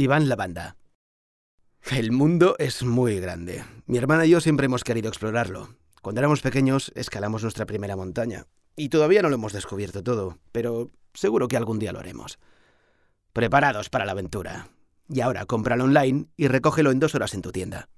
Iván Lavanda. El mundo es muy grande. Mi hermana y yo siempre hemos querido explorarlo. Cuando éramos pequeños escalamos nuestra primera montaña. Y todavía no lo hemos descubierto todo, pero seguro que algún día lo haremos. Preparados para la aventura. Y ahora cómpralo online y recógelo en dos horas en tu tienda.